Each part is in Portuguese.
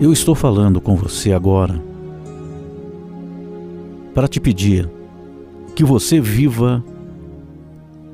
Eu estou falando com você agora para te pedir que você viva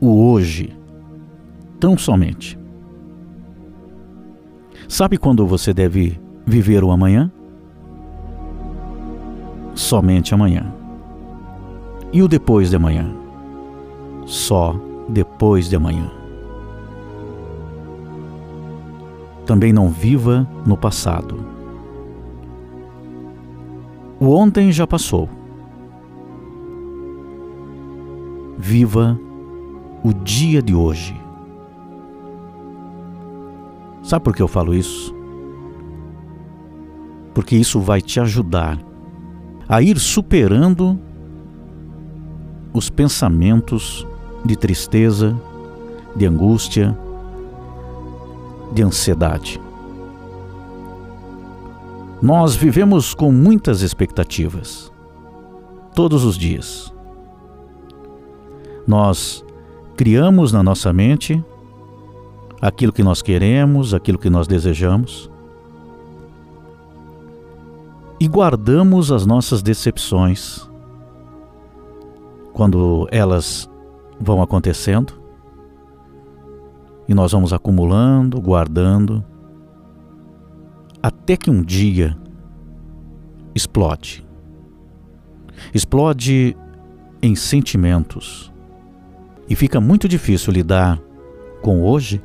o hoje, tão somente. Sabe quando você deve viver o amanhã? Somente amanhã. E o depois de amanhã? Só depois de amanhã. Também não viva no passado. O ontem já passou. Viva o dia de hoje. Sabe por que eu falo isso? Porque isso vai te ajudar a ir superando os pensamentos de tristeza, de angústia, de ansiedade. Nós vivemos com muitas expectativas, todos os dias. Nós criamos na nossa mente aquilo que nós queremos, aquilo que nós desejamos, e guardamos as nossas decepções quando elas vão acontecendo e nós vamos acumulando, guardando, até que um dia explode. Explode em sentimentos. E fica muito difícil lidar com hoje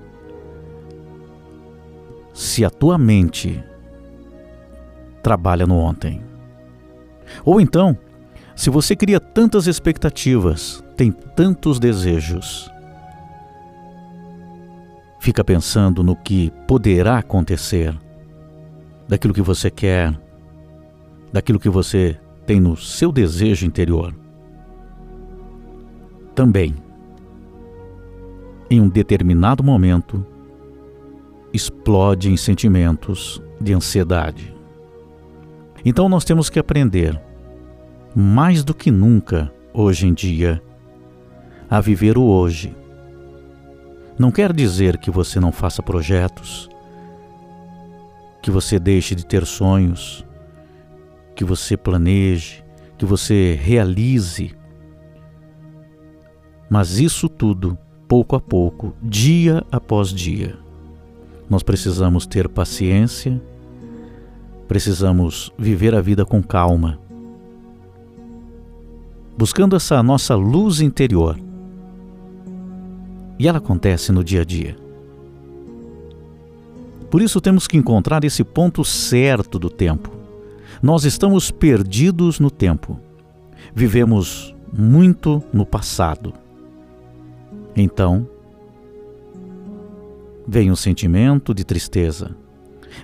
se a tua mente trabalha no ontem. Ou então, se você cria tantas expectativas, tem tantos desejos, fica pensando no que poderá acontecer, daquilo que você quer, daquilo que você tem no seu desejo interior. Também, em um determinado momento, explode em sentimentos de ansiedade. Então nós temos que aprender, mais do que nunca hoje em dia, a viver o hoje. Não quer dizer que você não faça projetos, que você deixe de ter sonhos, que você planeje, que você realize. Mas isso tudo, pouco a pouco, dia após dia. Nós precisamos ter paciência, precisamos viver a vida com calma, buscando essa nossa luz interior e ela acontece no dia a dia. Por isso temos que encontrar esse ponto certo do tempo. Nós estamos perdidos no tempo. Vivemos muito no passado. Então, vem o sentimento de tristeza.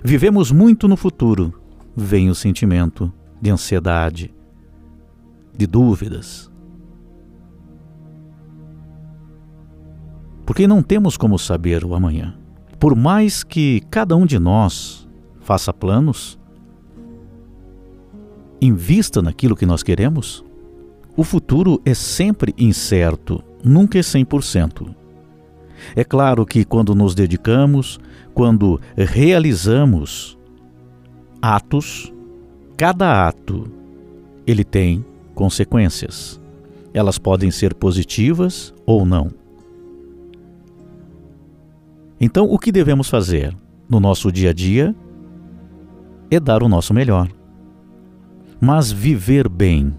Vivemos muito no futuro. Vem o sentimento de ansiedade, de dúvidas. porque não temos como saber o amanhã. Por mais que cada um de nós faça planos, invista naquilo que nós queremos, o futuro é sempre incerto, nunca é 100%. É claro que quando nos dedicamos, quando realizamos atos, cada ato ele tem consequências. Elas podem ser positivas ou não. Então, o que devemos fazer no nosso dia a dia é dar o nosso melhor. Mas viver bem,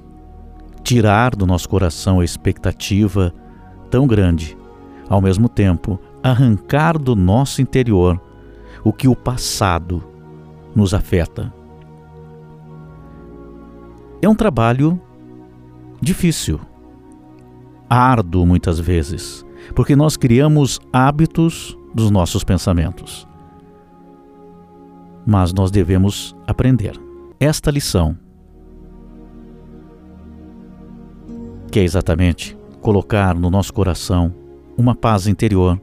tirar do nosso coração a expectativa tão grande, ao mesmo tempo, arrancar do nosso interior o que o passado nos afeta. É um trabalho difícil, árduo muitas vezes, porque nós criamos hábitos dos nossos pensamentos. Mas nós devemos aprender esta lição, que é exatamente colocar no nosso coração uma paz interior.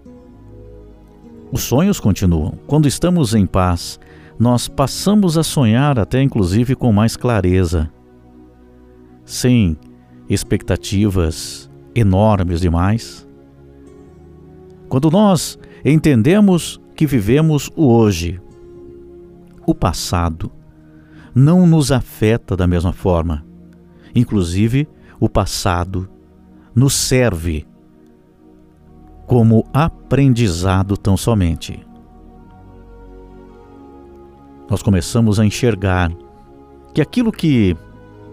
Os sonhos continuam. Quando estamos em paz, nós passamos a sonhar até inclusive com mais clareza, sem expectativas enormes demais. Quando nós entendemos que vivemos o hoje. O passado não nos afeta da mesma forma. Inclusive, o passado nos serve como aprendizado tão somente. Nós começamos a enxergar que aquilo que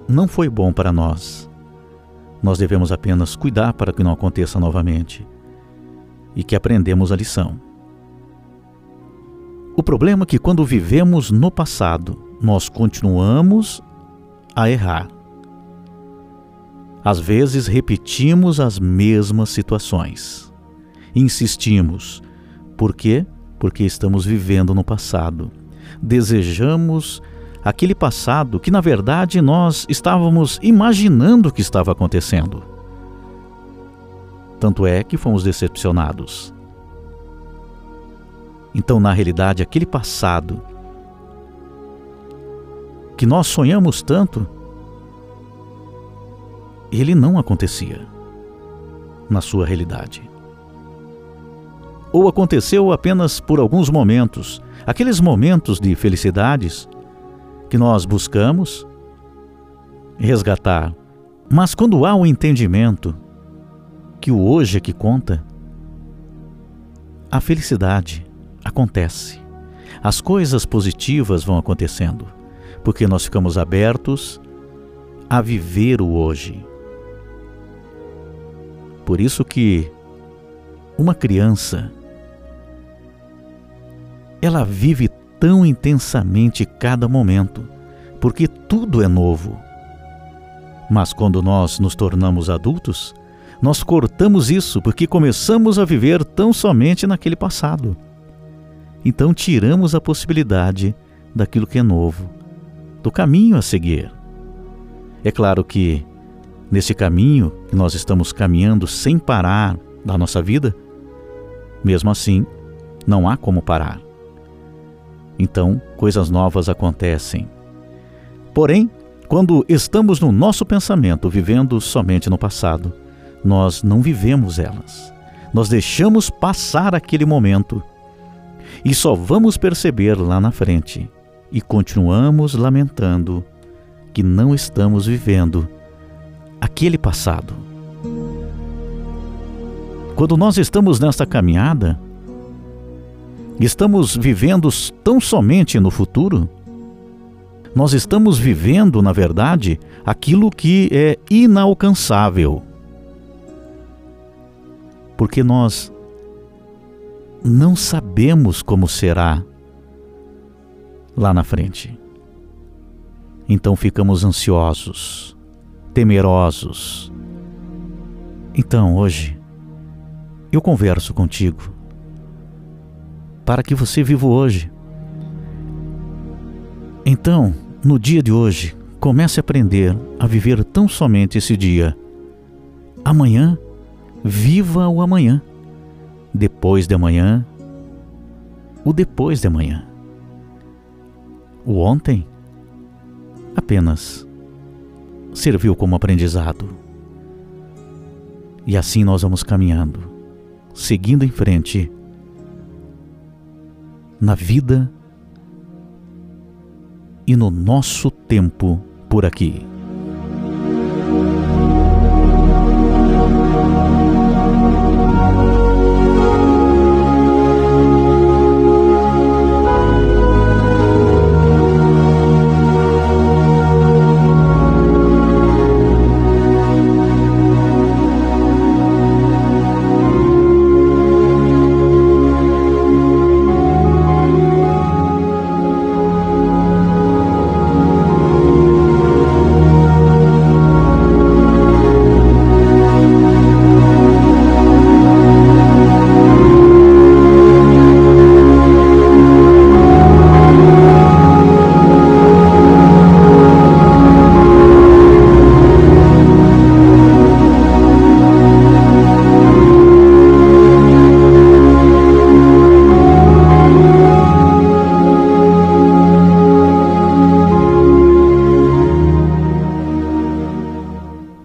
não foi bom para nós, nós devemos apenas cuidar para que não aconteça novamente e que aprendemos a lição. O problema é que quando vivemos no passado, nós continuamos a errar. Às vezes repetimos as mesmas situações. Insistimos. Por quê? Porque estamos vivendo no passado. Desejamos aquele passado que, na verdade, nós estávamos imaginando que estava acontecendo. Tanto é que fomos decepcionados. Então, na realidade, aquele passado que nós sonhamos tanto, ele não acontecia na sua realidade. Ou aconteceu apenas por alguns momentos, aqueles momentos de felicidades que nós buscamos resgatar. Mas quando há o um entendimento que o hoje é que conta, a felicidade acontece. As coisas positivas vão acontecendo, porque nós ficamos abertos a viver o hoje. Por isso que uma criança ela vive tão intensamente cada momento, porque tudo é novo. Mas quando nós nos tornamos adultos, nós cortamos isso porque começamos a viver tão somente naquele passado. Então tiramos a possibilidade daquilo que é novo, do caminho a seguir. É claro que, nesse caminho que nós estamos caminhando sem parar da nossa vida, mesmo assim, não há como parar. Então, coisas novas acontecem. Porém, quando estamos no nosso pensamento vivendo somente no passado, nós não vivemos elas. Nós deixamos passar aquele momento e só vamos perceber lá na frente e continuamos lamentando que não estamos vivendo aquele passado. Quando nós estamos nesta caminhada, estamos vivendo tão somente no futuro? Nós estamos vivendo, na verdade, aquilo que é inalcançável. Porque nós não sabemos como será lá na frente. Então ficamos ansiosos, temerosos. Então hoje eu converso contigo para que você viva hoje. Então, no dia de hoje, comece a aprender a viver tão somente esse dia. Amanhã, viva o amanhã depois de amanhã, o depois de amanhã. O ontem apenas serviu como aprendizado. E assim nós vamos caminhando, seguindo em frente na vida e no nosso tempo por aqui.